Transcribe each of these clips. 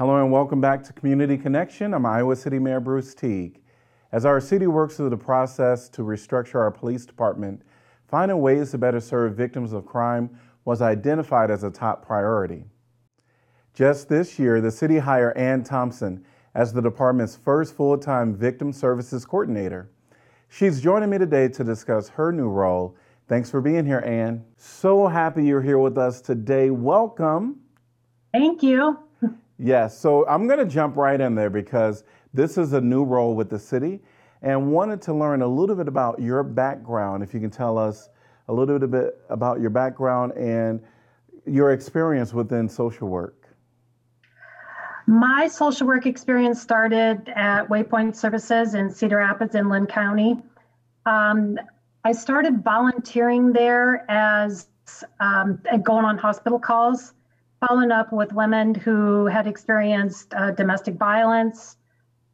Hello and welcome back to Community Connection. I'm Iowa City Mayor Bruce Teague. As our city works through the process to restructure our police department, finding ways to better serve victims of crime was identified as a top priority. Just this year, the city hired Ann Thompson as the department's first full time victim services coordinator. She's joining me today to discuss her new role. Thanks for being here, Ann. So happy you're here with us today. Welcome. Thank you. Yes, so I'm going to jump right in there because this is a new role with the city and wanted to learn a little bit about your background. If you can tell us a little bit about your background and your experience within social work. My social work experience started at Waypoint Services in Cedar Rapids in Linn County. Um, I started volunteering there as um, going on hospital calls following up with women who had experienced uh, domestic violence,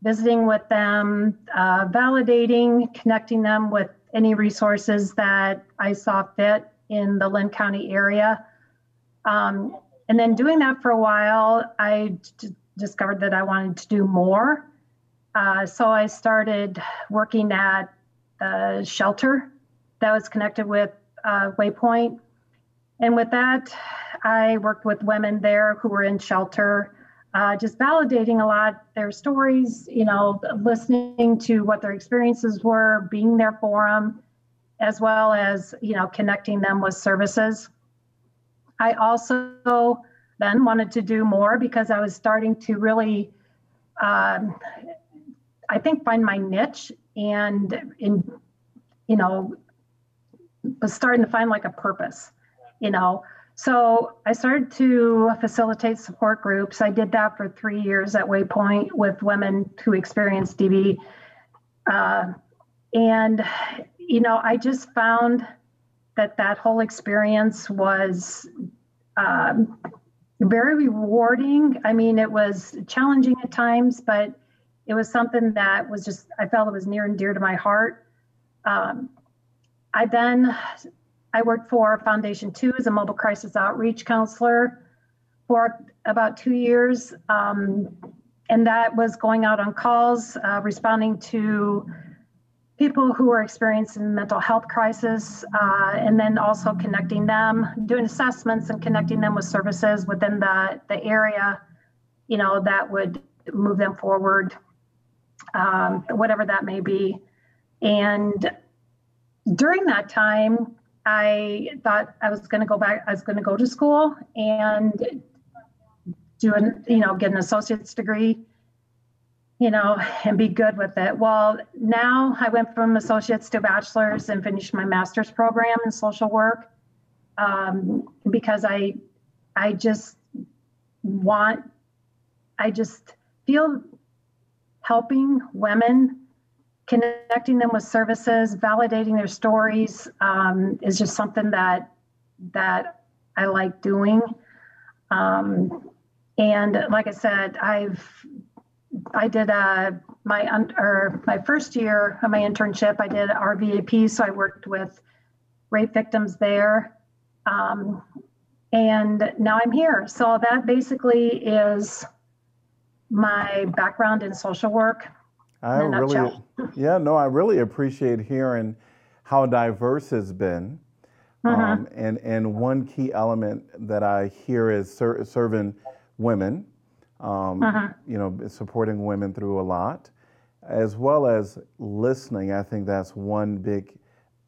visiting with them, uh, validating, connecting them with any resources that I saw fit in the Linn County area. Um, and then doing that for a while, I d- discovered that I wanted to do more. Uh, so I started working at the shelter that was connected with uh, Waypoint. And with that, I worked with women there who were in shelter, uh, just validating a lot their stories, you know, listening to what their experiences were, being there for them, as well as, you know, connecting them with services. I also then wanted to do more because I was starting to really, um, I think, find my niche and in, you know, was starting to find like a purpose, you know. So I started to facilitate support groups. I did that for three years at Waypoint with women who experienced DV. Uh, and, you know, I just found that that whole experience was um, very rewarding. I mean, it was challenging at times, but it was something that was just, I felt it was near and dear to my heart. Um, I then I worked for Foundation 2 as a mobile crisis outreach counselor for about two years. Um, and that was going out on calls, uh, responding to people who were experiencing mental health crisis, uh, and then also connecting them, doing assessments and connecting them with services within the, the area, you know, that would move them forward, um, whatever that may be. And during that time, I thought I was going to go back. I was going to go to school and do an, you know, get an associate's degree, you know, and be good with it. Well, now I went from associates to bachelor's and finished my master's program in social work um, because I, I just want, I just feel helping women connecting them with services, validating their stories um, is just something that that I like doing. Um, and like I said, I've I did a uh, my or my first year of my internship. I did RVAP, so I worked with rape victims there. Um, and now I'm here. So that basically is my background in social work. I really, yeah, no, I really appreciate hearing how diverse it's been. Mm-hmm. Um, and, and one key element that I hear is ser- serving women, um, mm-hmm. you know, supporting women through a lot, as well as listening. I think that's one big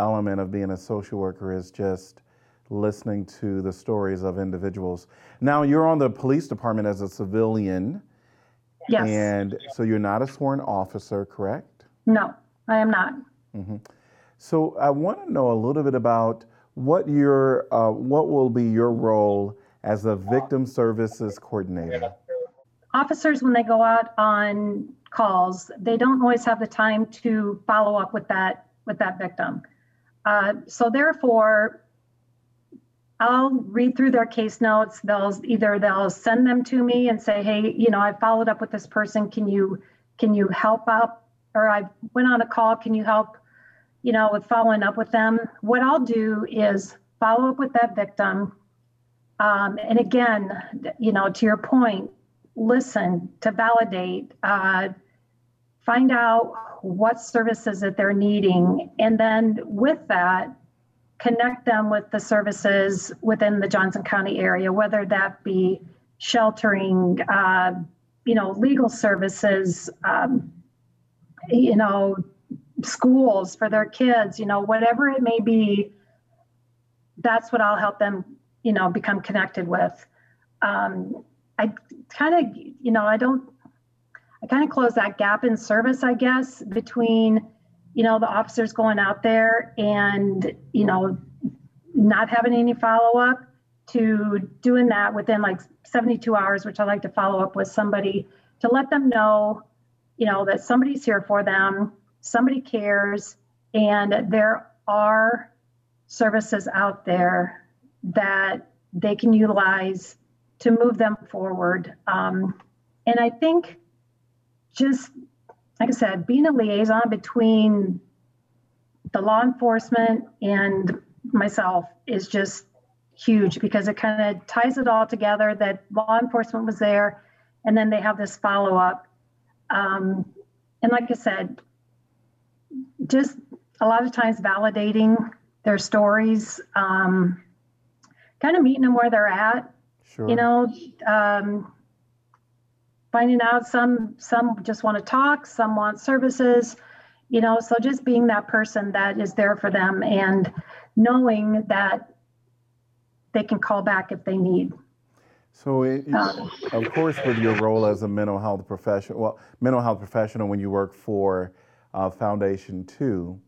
element of being a social worker is just listening to the stories of individuals. Now, you're on the police department as a civilian. Yes. And so you're not a sworn officer, correct? No, I am not. Mm-hmm. So I want to know a little bit about what your uh, what will be your role as a victim services coordinator. Officers, when they go out on calls, they don't always have the time to follow up with that with that victim. Uh, so therefore, I'll read through their case notes. They'll either they'll send them to me and say, "Hey, you know, I followed up with this person. Can you can you help out?" Or I went on a call. Can you help? You know, with following up with them. What I'll do is follow up with that victim. Um, and again, you know, to your point, listen, to validate, uh, find out what services that they're needing, and then with that, connect them with the services within the Johnson County area, whether that be sheltering, uh, you know, legal services, um, you know, schools for their kids, you know, whatever it may be. That's what I'll help them, you know, become connected with. Um, I kind of, you know, I don't, I kind of close that gap in service, I guess, between, you know, the officers going out there and, you know, not having any follow up to doing that within like 72 hours, which I like to follow up with somebody to let them know, you know, that somebody's here for them, somebody cares, and there are services out there that they can utilize to move them forward. Um, and I think just like I said, being a liaison between the law enforcement and myself is just huge because it kind of ties it all together that law enforcement was there and then they have this follow up. Um, and like I said, just a lot of times validating their stories, um, kind of meeting them where they're at. Sure. You know, um, finding out some some just want to talk, some want services. You know, so just being that person that is there for them and knowing that they can call back if they need. So, it, Um, of course, with your role as a mental health professional, well, mental health professional when you work for uh, Foundation Two,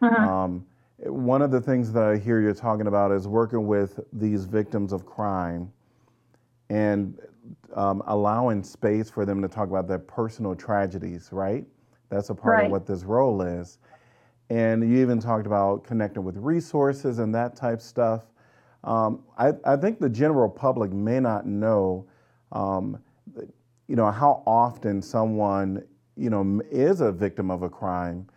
Mhm. um, one of the things that I hear you're talking about is working with these victims of crime and um, allowing space for them to talk about their personal tragedies, right? That's a part Right. of what this role is. And you even talked about connecting with resources and that type stuff. Um, I, I think the general public may not know, um, you know, how often someone, you know, is a victim of a crime,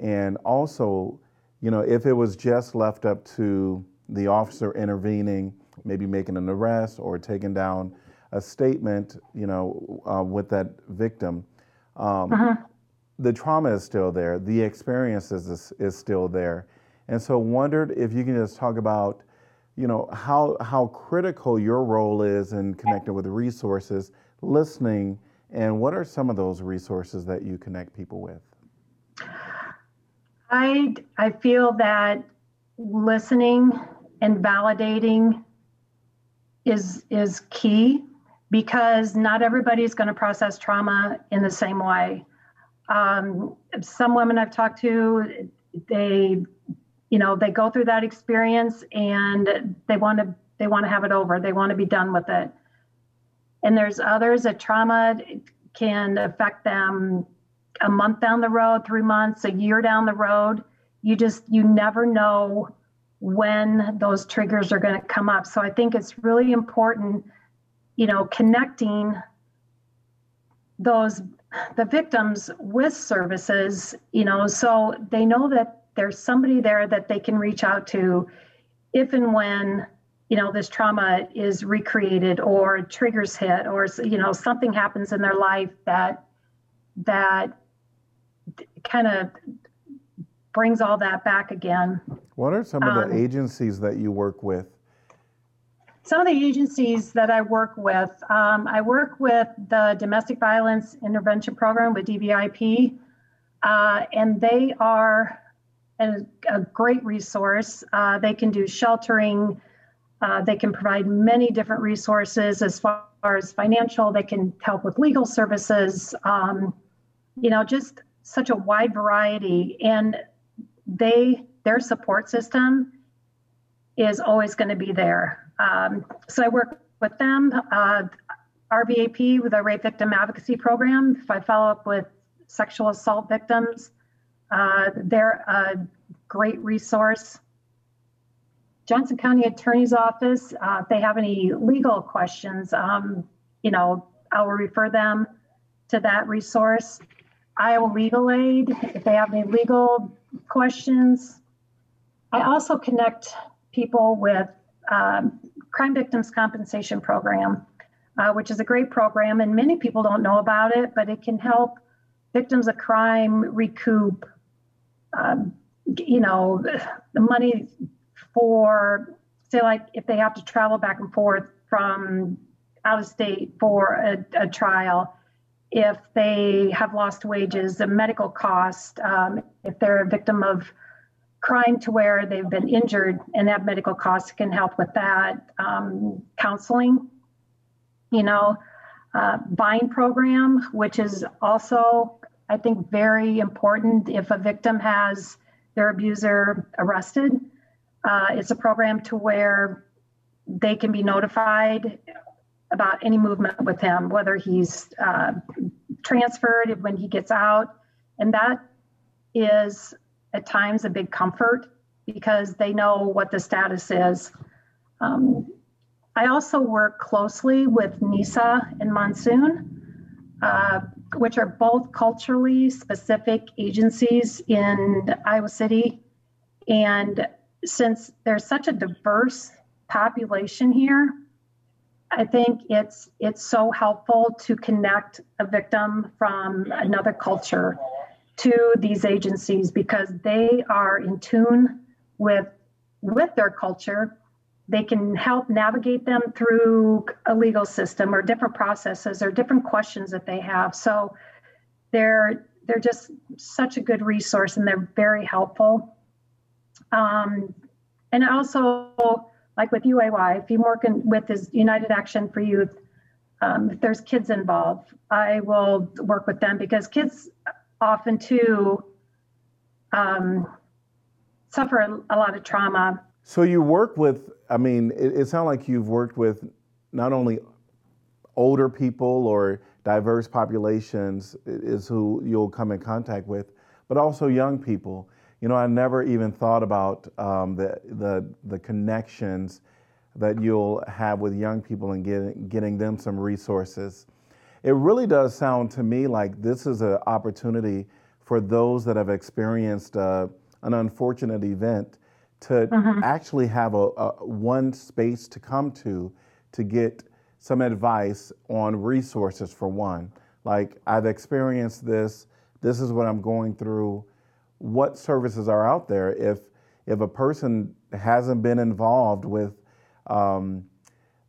and also, you know, if it was just left up to the officer intervening, maybe making an arrest or taking down a statement, you know, uh, with that victim, um, the trauma is still there, the experience is, is still there. And so wondered if you can just talk about, you know, how, how critical your role is in connecting with resources, listening, and what are some of those resources that you connect people with? I I feel that listening and validating is is key because not everybody's going to process trauma in the same way. Um, some women I've talked to, they, you know, they go through that experience and they want to they want to have it over. They want to be done with it. And there's others that trauma can affect them a month down the road, three months, a year down the road. You just you never know when those triggers are going to come up. So I think it's really important, you know, connecting those the victims with services, you know, so they know that there's somebody there that they can reach out to if and when you know this trauma is recreated or triggers hit or you know something happens in their life that that kind of brings all that back again What are some of the Um, agencies that you work with? Some of the agencies that I work with, um, I work with the Domestic Violence Intervention Program with DVIP, uh, and they are a, a great resource. Uh, they can do sheltering, uh, they can provide many different resources as far as financial, they can help with legal services, um, you know, just such a wide variety. And they, their support system is always going to be there. Um, so I work with them, uh, RVAP with a rape victim advocacy program. If I follow up with sexual assault victims, uh, they're a great resource. Johnson County Attorney's Office, uh, if they have any legal questions, um, you know, I will refer them to that resource. Iowa Legal Aid, if they have any legal questions. I also connect people with um, Crime Victims Compensation Program. uh, which is a great program, and many people don't know about it, but it can help victims of crime recoup, um, you know, the money for, say, like if they have to travel back and forth from out of state for a, a trial, if they have lost wages, the medical cost, um, if they're a victim of crime to where they've been injured and have medical costs can help with that. Um, counseling, you know, uh, VINE program, which is also, I think, very important if a victim has their abuser arrested. Uh, it's a program to where they can be notified about any movement with him, whether he's uh, transferred when he gets out. And that is at times a big comfort because they know what the status is. Um, I also work closely with Nisaa and Monsoon, uh, which are both culturally specific agencies in Iowa City. And since there's such a diverse population here, I think it's it's so helpful to connect a victim from another culture to these agencies because they are in tune with with their culture. They can help navigate them through a legal system or different processes or different questions that they have. So they're they're just such a good resource and they're very helpful. Um, and also like with uay if you're working with this united action for youth um, if there's kids involved i will work with them because kids often too um, suffer a, lot of trauma. So you work with, I mean, it, it sounds like you've worked with not only older people or diverse populations is who you'll come in contact with, but also young people. You know, I never even thought about um, the, the, the connections that you'll have with young people and getting, getting them some resources it really does sound to me like this is an opportunity for those that have experienced uh, an unfortunate event to mm-hmm. actually have a, a, one space to come to to get some advice on resources for one. Like i've experienced this this is what i'm going through. What services are out there? If if a person hasn't been involved with um,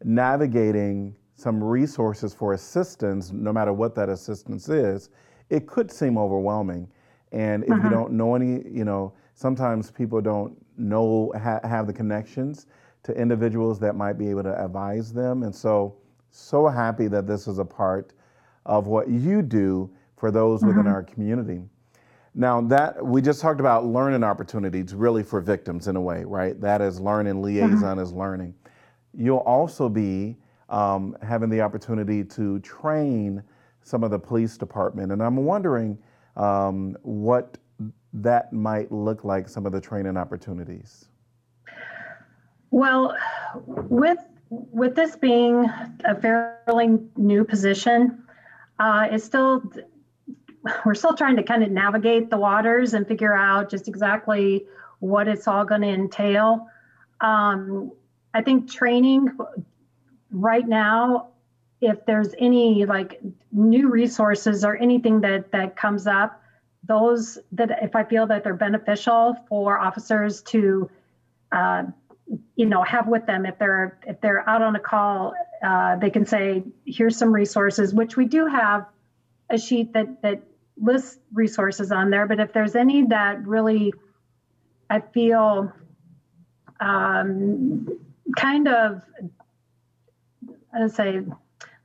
navigating some resources for assistance, no matter what that assistance is, it could seem overwhelming. And if uh-huh. you don't know any, you know, sometimes people don't know, ha- have the connections to individuals that might be able to advise them. And so, so happy that this is a part of what you do for those uh-huh. within our community. Now that we just talked about learning opportunities really for victims in a way, right? That is learning, liaison uh-huh. is learning. You'll also be um, having the opportunity to train some of the police department. And I'm wondering um, what that might look like, some of the training opportunities. Well, with with this being a fairly new position, uh, it's still we're still trying to kind of navigate the waters and figure out just exactly what it's all going to entail. Um, I think training right now, if there's any like new resources or anything that that comes up, those that if I feel that they're beneficial for officers to, uh, you know, have with them if they're if they're out on a call, uh, they can say, "Here's some resources," which we do have a sheet that that lists resources on there. But if there's any that really, I feel, um, kind of I say,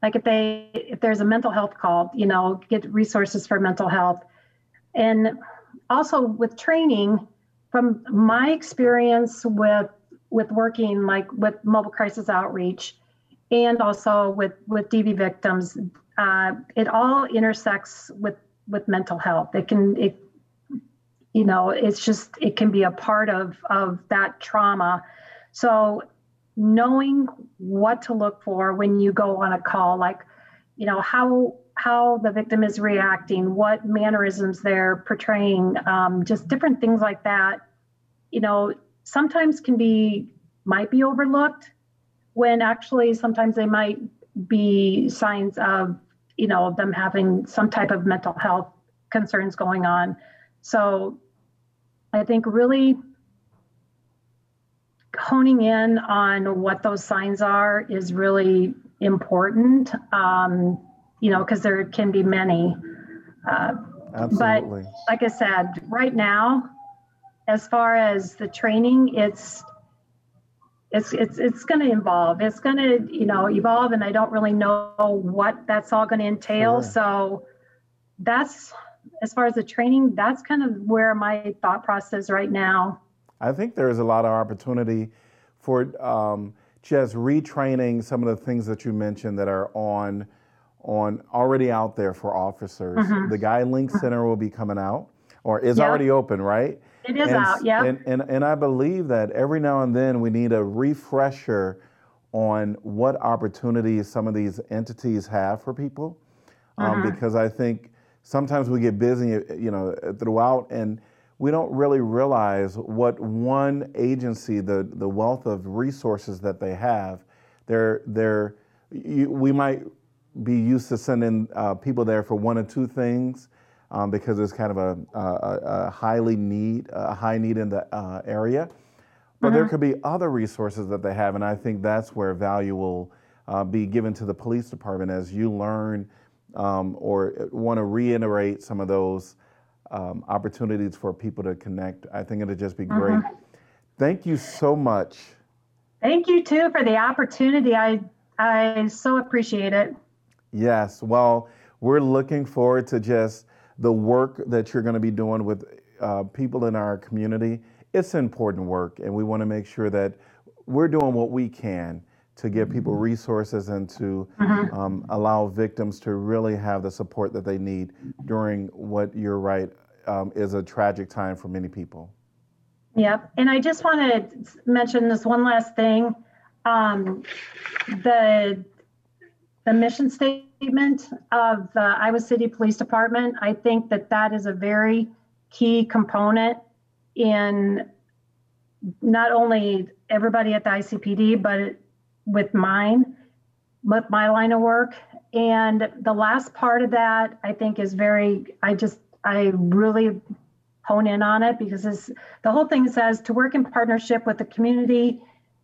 like if they if there's a mental health call, you know, get resources for mental health, and also with training. From my experience with with working like with mobile crisis outreach, and also with with DV victims, uh, it all intersects with with mental health. It can it you know it's just it can be a part of of that trauma. So knowing what to look for when you go on a call, like, you know, how how the victim is reacting, what mannerisms they're portraying, um, just different things like that. You know, sometimes can be might be overlooked when actually sometimes they might be signs of, you know, them having some type of mental health concerns going on. So I think really honing in on what those signs are is really important, um, you know, because there can be many. Uh, Absolutely. But like I said, right now, as far as the training, it's it's it's it's going to evolve. It's going to you know evolve, and I don't really know what that's all going to entail. Sure. So that's as far as the training. That's kind of where my thought process right now. I think there's a lot of opportunity for um, just retraining some of the things that you mentioned that are on on already out there for officers. Mhm. The GuideLink Center will be coming out, or is Yeah. already open, right? It is and, out, yeah. And, and and I believe that every now and then we need a refresher on what opportunities some of these entities have for people, um, Mhm. because I think sometimes we get busy, you know, throughout, and we don't really realize what one agency, the the wealth of resources that they have, they're they're you, we might be used to sending uh, people there for one or two things um, because it's kind of a, a, a highly need, a high need in the uh, area. But there could be other resources that they have, and I think that's where value will uh, be given to the police department as you learn um, or want to reiterate some of those um, opportunities for people to connect. I think it'll just be great. Thank you so much. Thank you too for the opportunity. I I so appreciate it. Yes. Well, we're looking forward to just the work that you're going to be doing with uh, people in our community. It's important work, and we want to make sure that we're doing what we can to give people resources and to um, allow victims to really have the support that they need during what you're right um, is a tragic time for many people. Yep. And I just want to mention this one last thing. Um, the the mission statement of the Iowa City Police Department, I think that that is a very key component in not only everybody at the ICPD, but with mine, with my line of work. And the last part of that, I think, is very, I just, I really hone in on it because this, the whole thing says to work in partnership with the community,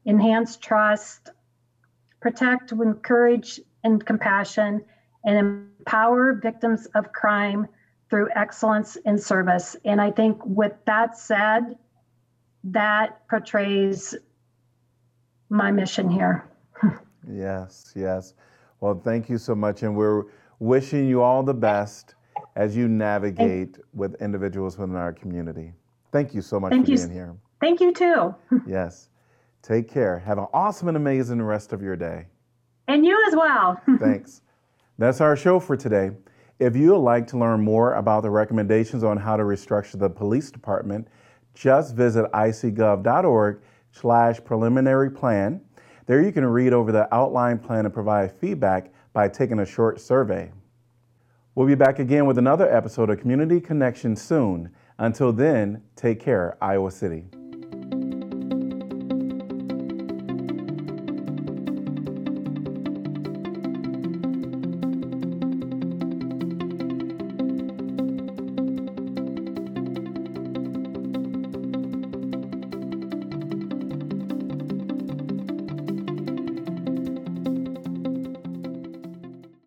enhance trust, protect, encourage, and compassion, and empower victims of crime through excellence in service. And I think with that said, that portrays my mission here. Yes, yes. Well, thank you so much, and we're wishing you all the best as you navigate with individuals within our community. Thank you so much Thank for you. being here. Thank you too. Yes. Take care. Have an awesome and amazing rest of your day. And you as well. Thanks. That's our show for today. If you would like to learn more about the recommendations on how to restructure the police department, just visit icgov.org slash preliminary plan. There you can read over the outline plan and provide feedback by taking a short survey. We'll be back again with another episode of Community Connection soon. Until then, take care, Iowa City.